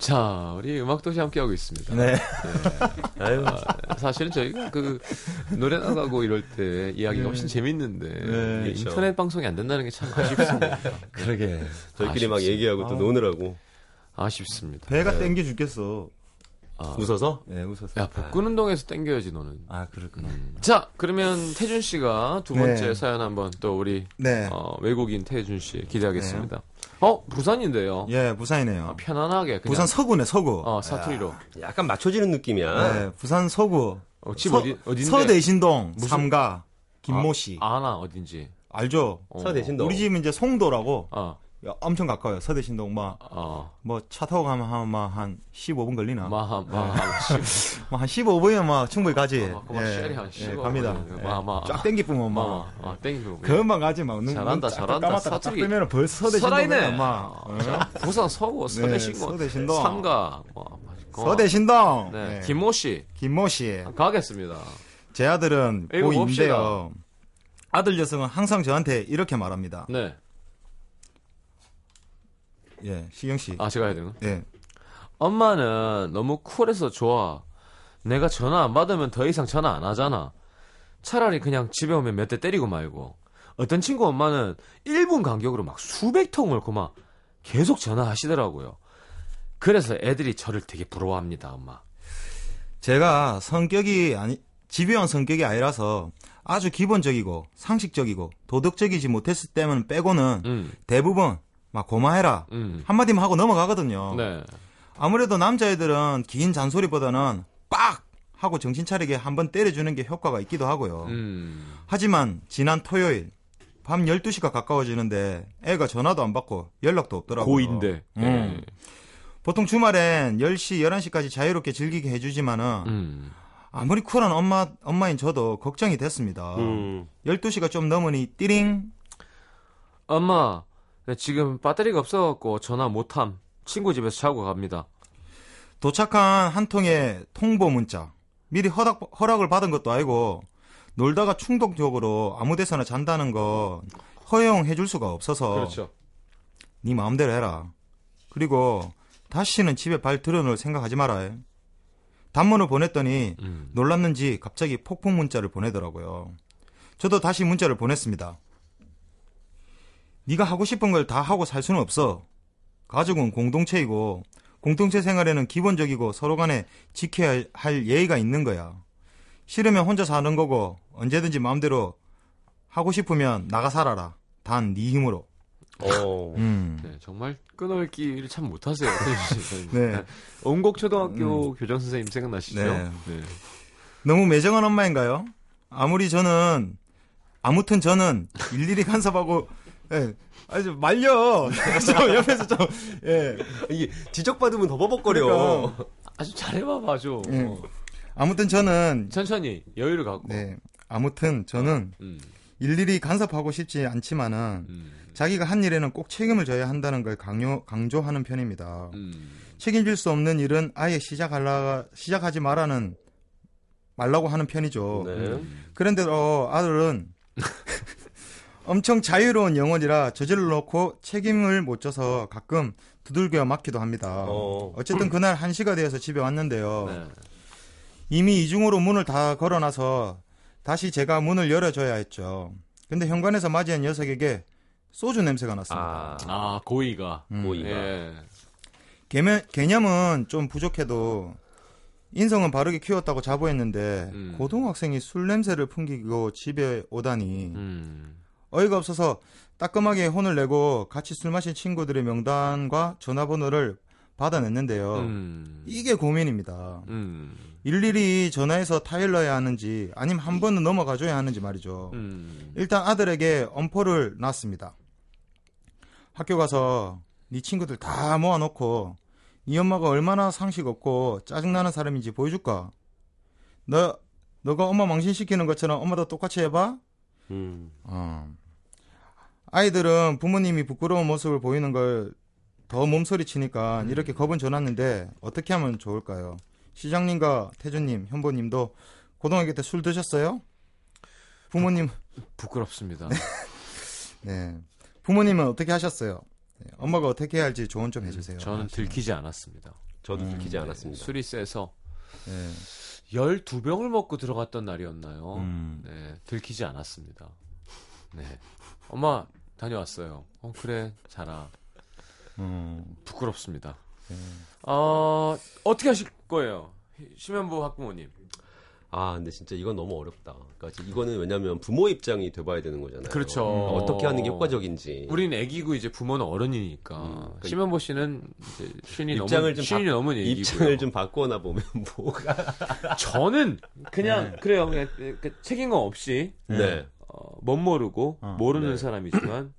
자, 우리 음악도시 함께하고 있습니다. 네. 아유, 사실은 저희가 그 노래 나가고 이럴 때 이야기가 훨씬 재밌는데 네. 그렇죠. 인터넷 방송이 안 된다는 게 참 아쉽습니다. <laughs> 그러게. 저희끼리 막 아쉽습니다. 얘기하고 또 아. 노느라고 아쉽습니다. 배가 땡겨 죽겠어. 아, 웃어서 네, 웃었어. 야 복근 운동에서 땡겨야지 너는. 아, 그렇구나. 자, 그러면 태준 씨가 두 번째 네. 사연 한번 또 우리 네. 어, 외국인 태준 씨 기대하겠습니다. 어, 부산인데요. 예, 부산이네요. 아, 편안하게 그냥 부산 서구네, 서구. 어, 사투리로. 약간 맞춰지는 느낌이야. 네, 부산 서구. 어, 집 서, 어디 어딘데? 서대신동 무슨- 삼가 김모 씨. 아, 아나 어딘지. 알죠? 어. 서대신동. 우리 집은 이제 송도라고 어. 야, 엄청 가까워요. 서대 신동 뭐 어. 뭐차 타고 가면 한한 15분 걸리나? 마하 뭐한 15분이면 뭐 충분히 가지. 아, 예, 15 갑니다. 분. 예. 마, 마. 쫙 땡기쁘면 막 마. 아, 땡기고. 금방 가지 막. 눈, 잘한다, 눈쫙 잘한다. 감았다가 딱 사투리. 빼면 벌써 살아있네. 서대 신동이야, 막. 어? 부산 서구 서대신고 서대 신동. 삼가 와, 맛있고. 서대 신동. 네. 네. 김모 씨 김모 씨. 가겠습니다. 제 아들은 읽어봅시다. 고2인데요. 아들 녀석은 항상 저한테 이렇게 말합니다. 네. 예, 시경 씨. 아 제가 해야 되나? 예. 엄마는 너무 쿨해서 좋아. 내가 전화 안 받으면 더 이상 전화 안 하잖아. 차라리 그냥 집에 오면 몇 대 때리고 말고. 어떤 친구 엄마는 1분 간격으로 막 수백 통을 고막 계속 전화하시더라고요. 그래서 애들이 저를 되게 부러워합니다, 엄마. 제가 성격이 아니 집요한 성격이 아니라서 아주 기본적이고 상식적이고 도덕적이지 못했을 때면 빼고는 음, 대부분 막 고마해라 음. 한마디만 하고 넘어가거든요. 네. 아무래도 남자애들은 긴 잔소리보다는 빡 하고 정신 차리게 한번 때려주는 게 효과가 있기도 하고요. 음. 하지만 지난 토요일 밤 12시가 가까워지는데 애가 전화도 안 받고 연락도 없더라고요. 고인데. 음. 예. 보통 주말엔 10시, 11시까지 자유롭게 즐기게 해주지만은 음. 아무리 쿨한 엄마, 엄마인 저도 걱정이 됐습니다. 음. 12시가 좀 넘으니 띠링 엄마, 나 지금 배터리가 없어갖고 전화 못함. 친구 집에서 자고 갑니다. 도착한 한 통의 통보 문자. 미리 허락, 허락을 받은 것도 아니고 놀다가 충동적으로 아무 데서나 잔다는 거 허용해 줄 수가 없어서 그렇죠. 네 마음대로 해라. 그리고 다시는 집에 발 들어놓을 생각하지 마라. 단문을 보냈더니 음. 놀랐는지 갑자기 폭풍 문자를 보내더라고요. 저도 다시 문자를 보냈습니다. 네가 하고 싶은 걸 다 하고 살 수는 없어. 가족은 공동체이고 공동체 생활에는 기본적이고 서로 간에 지켜야 할 예의가 있는 거야. 싫으면 혼자 사는 거고 언제든지 마음대로 하고 싶으면 나가 살아라. 단 네 힘으로. 어. 음. 네, 정말 끊어읽기를 참 못하세요. <laughs> 네. 온곡 초등학교 교장 선생님 생각나시죠? 네. 네. 너무 매정한 엄마인가요? 아무리 저는 아무튼 저는 일일이 간섭하고 예. 아주 말려. <laughs> 저 옆에서 좀 예. 이게 지적받으면 더 버벅거려. 그러니까. 아주 잘해봐봐, 좀. 예. 아무튼 저는 천천히 여유를 갖고. 네. 아무튼 저는 음, 일일이 간섭하고 싶지 않지만은 음, 자기가 한 일에는 꼭 책임을 져야 한다는 걸 강요 강조하는 편입니다. 음. 책임질 수 없는 일은 아예 시작하라 시작하지 말라는 말라고 하는 편이죠. 네. 그런데 어, 아들은 <laughs> 엄청 자유로운 영혼이라 저질러 놓고 책임을 못 져서 가끔 두들겨 맞기도 합니다. 어. 어쨌든 그날 1시가 되어서 집에 왔는데요. 네. 이미 이중으로 문을 다 걸어놔서 다시 제가 문을 열어줘야 했죠. 근데 현관에서 맞이한 녀석에게 소주 냄새가 났습니다. 아, 아, 고의가. 음. 고의가. 예. 개념, 개념은 좀 부족해도 인성은 바르게 키웠다고 자부했는데 음. 고등학생이 술 냄새를 풍기고 집에 오다니 음. 어이가 없어서 따끔하게 혼을 내고 같이 술 마신 친구들의 명단과 전화번호를 받아냈는데요. 음. 이게 고민입니다. 음. 일일이 전화해서 타일러야 하는지 아니면 한 번은 넘어가줘야 하는지 말이죠. 음. 일단 아들에게 엄포를 놨습니다. 학교 가서 네 친구들 다 모아놓고 네 엄마가 얼마나 상식 없고 짜증나는 사람인지 보여줄까? 너 너가 엄마 망신시키는 것처럼 엄마도 똑같이 해봐? 음. 어. 아이들은 부모님이 부끄러운 모습을 보이는 걸 더 몸소리 치니까 이렇게 겁은 줘놨는데 어떻게 하면 좋을까요? 시장님과 태준님, 현보님도 고등학교 때 술 드셨어요? 부모님, 부끄럽습니다. <laughs> 네. 부모님은 어떻게 하셨어요? 네, 엄마가 어떻게 해야 할지 조언 좀 해주세요. 저는 들키지 않았습니다. 저도 음, 들키지 않았습니다. 술이 세서 네. 12병을 먹고 들어갔던 날이었나요? 음. 네, 들키지 않았습니다. 네. 엄마, 다녀왔어요. 어, 그래, 자라. 음, 부끄럽습니다. 네. 어, 어떻게 하실 거예요? 심현보 학부모님. 아, 근데 진짜 이건 너무 어렵다. 그러니까 이거는 왜냐면 부모 입장이 돼봐야 되는 거잖아요. 그렇죠. 그러니까 어떻게 하는 게 효과적인지. 우린 애기고 이제 부모는 어른이니까. 음, 그러니까 심현보 씨는 이제 쉰이 입장을 넘은, 좀 쉰이 바- 넘은 얘기고요. 입장을 좀 바꿔나 보면 뭐가. 저는 그냥 그래요. 그냥 그 책임감 없이 네. 어, 못 모르고 어, 모르는 네. 사람이지만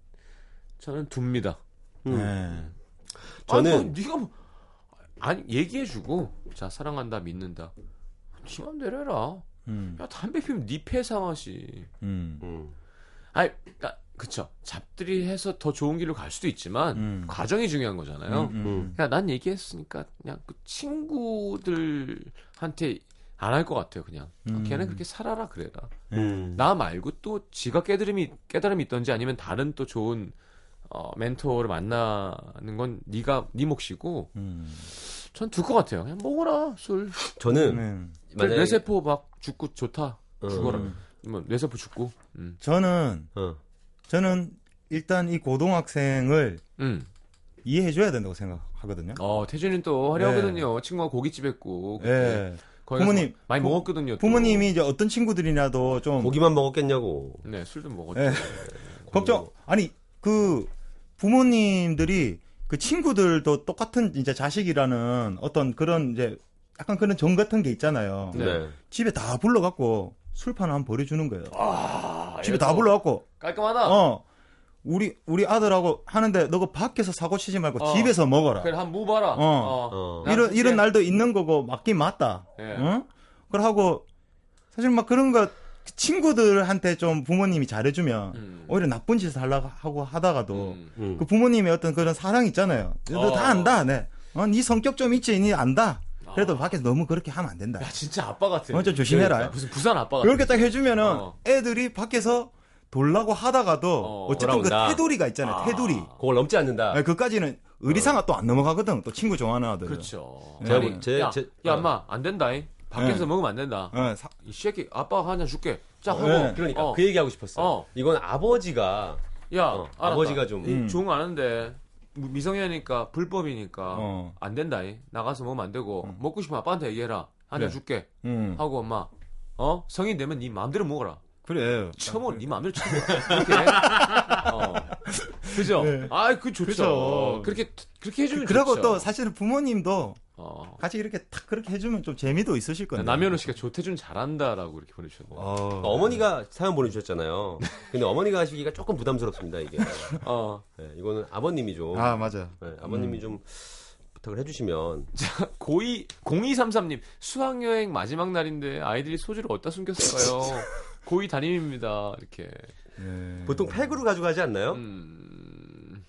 저는 둡니다. 음. 네. 저는 아니, 뭐, 네가 뭐, 아니 얘기해주고 자 사랑한다 믿는다. 지 맘대로 해라. 음, 야 담배 피우면 네패 상하시. 음, 음. 아니 그러니까 그쵸. 잡들이 해서 더 좋은 길로 갈 수도 있지만 음. 과정이 중요한 거잖아요. 음, 음. 그냥 난 얘기했으니까 그냥 그 친구들한테 안 할 것 같아요. 그냥 아, 음. 걔는 그렇게 살아라 그래라. 음. 나 말고 또 지가 깨달음이 깨달음이 있던지 아니면 다른 또 좋은 어, 멘토를 만나는 건 네가 네 몫이고 음. 전둘 것 같아요. 그냥 먹어라 술. 저는 네. 그 뇌세포 막 죽고 좋다. 어, 죽어라. 음. 뭐 뇌세포 죽고. 음. 저는 어. 저는 일단 이 고등학생을 음. 이해해줘야 된다고 생각하거든요. 어 태준이는 또 화려하거든요. 친구가 고깃집 했고. 가서 부모님, 많이 부- 먹었거든요. 또. 부모님이 이제 어떤 친구들이라도 좀 고기만 먹었겠냐고. 네 술도 먹었죠. 예. 걱정 아니 그 부모님들이 그 친구들도 똑같은 이제 자식이라는 어떤 그런 이제 약간 그런 정 같은 게 있잖아요. 네. 집에 다 불러갖고 술판 한번 버려주는 거예요. 아, 집에 다 불러갖고 깔끔하다. 어 우리 우리 아들하고 하는데 너가 밖에서 사고 치지 말고 어. 집에서 먹어라. 그래 한무 봐라. 어. 어. 나 이런 이런 날도 있는 거고 맞긴 맞다. 예. 응? 그러고 사실 막 그런 거 친구들한테 좀 부모님이 잘해주면 음. 오히려 나쁜 짓을 하려고 하고 하다가도 음. 음. 그 부모님의 어떤 그런 사랑 있잖아요. 너 어. 다 안다, 네. 어, 네 성격 좀 있지, 니 안다. 그래도 밖에서 너무 그렇게 하면 안 된다. 야 진짜 아빠 같아. 어, 좀 조심해라. 그러니까 무슨 부산 아빠 같아. 그렇게 딱 해주면은 어. 애들이 밖에서 돌라고 하다가도 어, 어, 쨌든그 돌아온다. 테두리가 있잖아요. 아. 테두리. 그걸 넘지 않는다. 네, 그까지는 의리상가 또안 넘어가거든. 또 친구 좋아하는 아들. 그렇죠. 제가 뭐- 제- 야, 제- 야, 어. 엄마 안 된다잉. 밖에서 네. 먹으면 안 된다. 어, 사- 이 새끼 아빠가 하나 줄게. 자 하고. 네. 그러니까 어. 그 얘기하고 싶었어. 어. 이건 아버지가 야, 어. 아버지가 좀 음. 좋은 거 아는데 미성년이니까 불법이니까 어. 안 된다잉. 나가서 먹으면 안 되고 음. 먹고 싶으면 아빠한테 얘기해라. 하나 그래. 줄게. 음. 하고 엄마. 어 성인 되면 네 마음대로 먹어라. 그래. 처먹어 네 마음대로 처먹어. 그렇게. 해. 어. <laughs> 그죠? 네. 아, 그 좋죠. 그죠. 그렇게 그렇게 해주면 그러고 좋죠. 또 사실은 부모님도 어. 같이 이렇게 탁 그렇게 해주면 좀 재미도 있으실 건데. 남현우 씨가 조태준 잘한다라고 이렇게 보내주셨네요. 어. 어머니가 사연 보내주셨잖아요. 근데 어머니가 하시기가 조금 부담스럽습니다 이게. 어. 네, 이거는 아버님이 좀 아 맞아. 네, 아버님이 좀 부탁을 해주시면 <laughs> 고이 0233님 수학여행 마지막 날인데 아이들이 소주를 어디다 숨겼을까요? <laughs> 고2 담임입니다. 이렇게. 네. 보통 팩으로 가져가지 않나요? 음.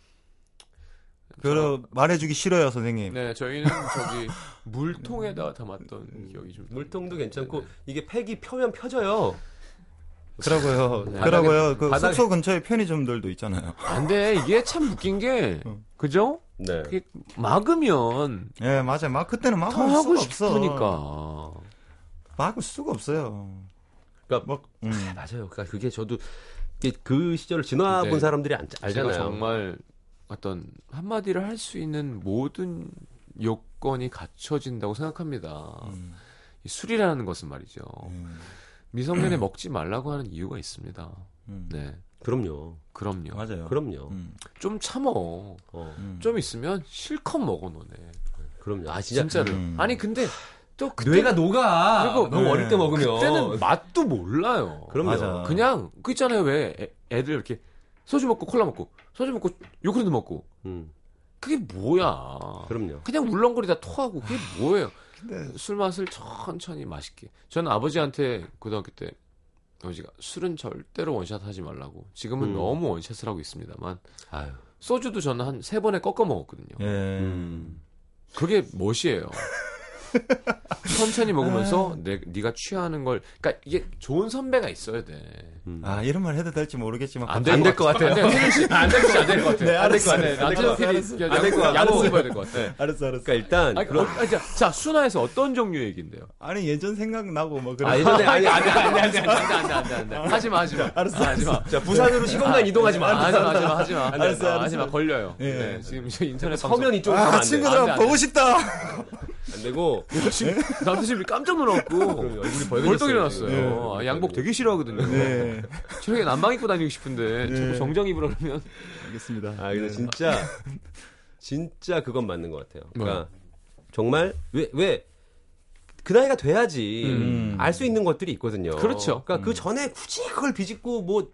말해주기 싫어요 선생님. 네, 저희는 저기 물통에다 담았던 기억이 좀 물통도 괜찮고 네. 이게 팩이 펴면 펴져요. 그러고요. 네. 그러고요. 그 바닥에- 숙소 근처에 편의점들도 있잖아요. 안 돼. 이게 참 웃긴 게 그죠? 네. 그게 막으면 예, 맞아요. 막 그때는 더 막을 하고 수가 없어. 싶으니까. 막을 수가 없어요. 그러니까 뭐, 음. 맞아요. 그러니까 그게 저도 그 시절을 지나본 네. 사람들이 안, 알잖아요. 정말 어떤 한마디를 할 수 있는 모든 요건이 갖춰진다고 생각합니다. 음. 이 술이라는 것은 말이죠. 음. 미성년에 먹지 말라고 하는 이유가 있습니다. 음. 네, 그럼요. 그럼요. 맞아요. 그럼요. 음. 좀 참어. 어, 음. 좀 있으면 실컷 먹어 너네. 그럼요. 아 진짜 진짜로. 음. 아니 근데 또 그때 뇌가 녹아. 그리고 너무 네. 어릴 때 먹으면 그때는 맛도 몰라요. 그럼요. 맞아. 그냥 그 있잖아요 왜 애, 애들 이렇게 소주 먹고 콜라 먹고 소주 먹고 요구르트 먹고 음, 그게 뭐야? 그럼요. 그냥 울렁거리다 토하고 그게 뭐예요? 근데 술 맛을 천천히 맛있게. 저는 아버지한테 고등학교 때 아버지가 술은 절대로 원샷 하지 말라고. 지금은 음. 너무 원샷을 하고 있습니다만 아유. 소주도 저는 한 세 번에 꺾어 먹었거든요. 예. 음. 그게 멋이에요. <laughs> <laughs> 천천히 먹으면서 내, 네가 취하는 걸, 그러니까 이게 좋은 선배가 있어야 돼. 음. 아 이런 말 해도 될지 모르겠지만 안 갑자기 될것 같아요. 안 돼, 태준 씨, 안될 것 같아. 안될 것 같아. 네, 안될 것 같아. 안될것. 양복 입어야 될 것 같아. 알았어 알았어. 그러니까 일단 아니, 그런- 어, 아니, 자, 자, 순화에서 어떤 종류 얘기인데요? 아니 예전 생각나고 뭐 그런 아 예전에 아니 안돼 안돼 안돼 안돼 안돼 안돼 하지 마 하지 마. 알았어, 하지 마. 자 부산으로 시공간 이동하지 마. 하지 마 하지 마 하지 마. 알았어. 하지 마 걸려요. 예. 네, 지금 저 인터넷 서면 이쪽으로 아 가면 안 돼. 친구들아 안 돼, 안 돼. 보고 싶다. 안 되고 <laughs> 지금 깜짝 놀랐고 얼굴이 벌떡. 일어났어요. 네. 아, 양복 되게 싫어하거든요. 네 저렇게 남방 입고 다니고 싶은데 네. 자꾸 정장 입으라 그러면 알겠습니다. 아 근데 네. 진짜 진짜 그건 맞는 것 같아요. 그러니까 뭐? 정말 왜 왜 그 나이가 돼야지 음. 알수 있는 것들이 있거든요. 그렇죠. 그러니까 그 전에 굳이 그걸 비집고 뭐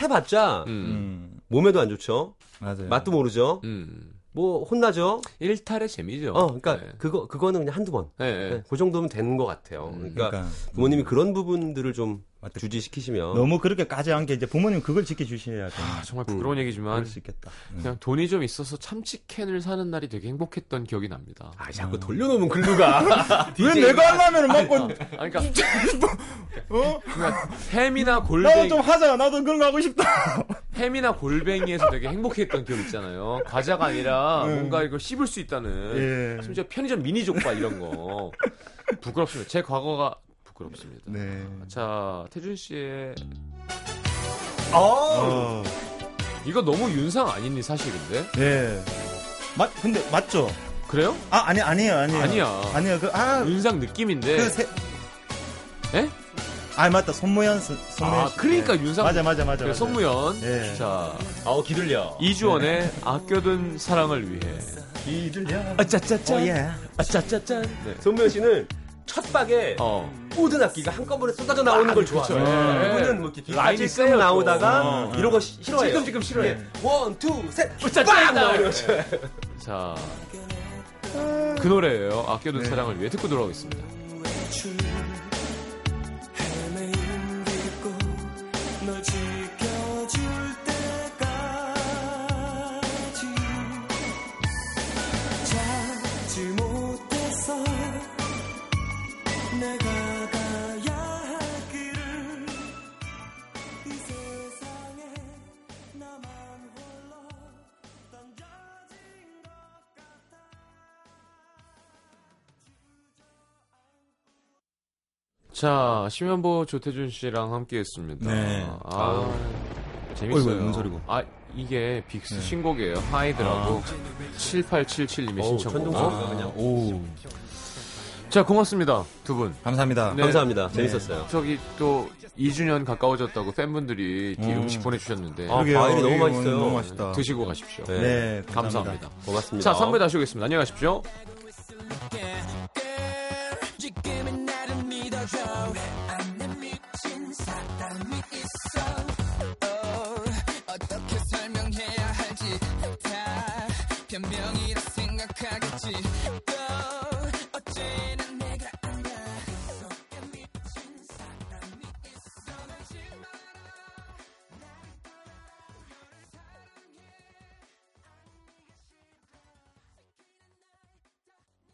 해봤자 음. 음 몸에도 안 좋죠. 맞아요. 맛도 모르죠. 음. 뭐 혼나죠. 일탈의 재미죠. 어, 그러니까 네. 그거 그거는 그냥 한두 번. 네, 네. 네, 그 정도면 되는 것 같아요. 음, 그러니까, 그러니까 부모님이 그런 부분들을 좀 맞다. 주지시키시면 너무 그렇게까지 한 게 이제 부모님 그걸 지켜주셔야 돼. 아, 정말 부끄러운 얘기지만 그럴 수 있겠다. 음. 그냥 돈이 좀 있어서 참치캔을 사는 날이 되게 행복했던 기억이 납니다. 아 자꾸 돌려놓으면 글루가 <laughs> 왜 내가 하려면 먹고 아니, 그러니까 <laughs> 어? 그러니까 햄이나 나도 골뱅이 좀 하자. 나도 그런 거 하고 싶다. 햄이나 골뱅이에서 되게 행복했던 기억 있잖아요. 과자가 아니라 음. 뭔가 이걸 씹을 수 있다는 예. 심지어 편의점 미니 족발 이런 거 부끄럽습니다. 제 과거가 부끄럽습니다. 네. 자 태준 씨의 어. 이거 너무 윤상 아니니 사실 근데 예. 맞 근데 맞죠? 그래요? 아 아니 아니에요 아니에요. 아니야. 아니요 그 아. 윤상 느낌인데 그 세, 예? 아 맞다 손무현 선- 손무현 아, 씨. 그러니까 네. 윤상 맞아 맞아 맞아 그래, 맞아. 손무현. 예. 자, 아우 기들려. 이주원의 아껴둔 사랑을 위해. 기들려 아짜짜짜. 어, 예. 아짜짜짜. 네. 손무현 씨는 첫 박에 어. 모든 악기가 한꺼번에 쏟아져 나오는 걸 그쵸. 좋아해요. 예. 이분은 뭐 이렇게 라인이 또. 나오다가 어. 이런 거 시- 싫어해요. 찔끔찔끔 싫어해. 예. one, two, 셋, 빵! 짠다! 나오는 거 좋아해요. 자, 그 노래예요. 아껴둔 사랑을 위해 듣고 돌아오겠습니다. 자, 심현보 조태준 씨랑 함께 했습니다. 네. 아, 재밌어요. 어이구, 뭔 소리고. 아, 이게 빅스 네. 신곡이에요. Hyde라고. 7877님의 어우, 신청곡. 천둥소리가 그냥. 오. 자, 고맙습니다. 두 분. 감사합니다 네. 감사합니다. 재밌었어요. 저기 또 2주년 가까워졌다고 팬분들이 이 음. 음식 보내주셨는데 아. 과일이 너무 맛있어요. 너무 맛있다 드시고 가십시오. 네. 네 감사합니다. 고맙습니다. 자, 3부에 다시 오겠습니다. 안녕히 가십시오. 설명해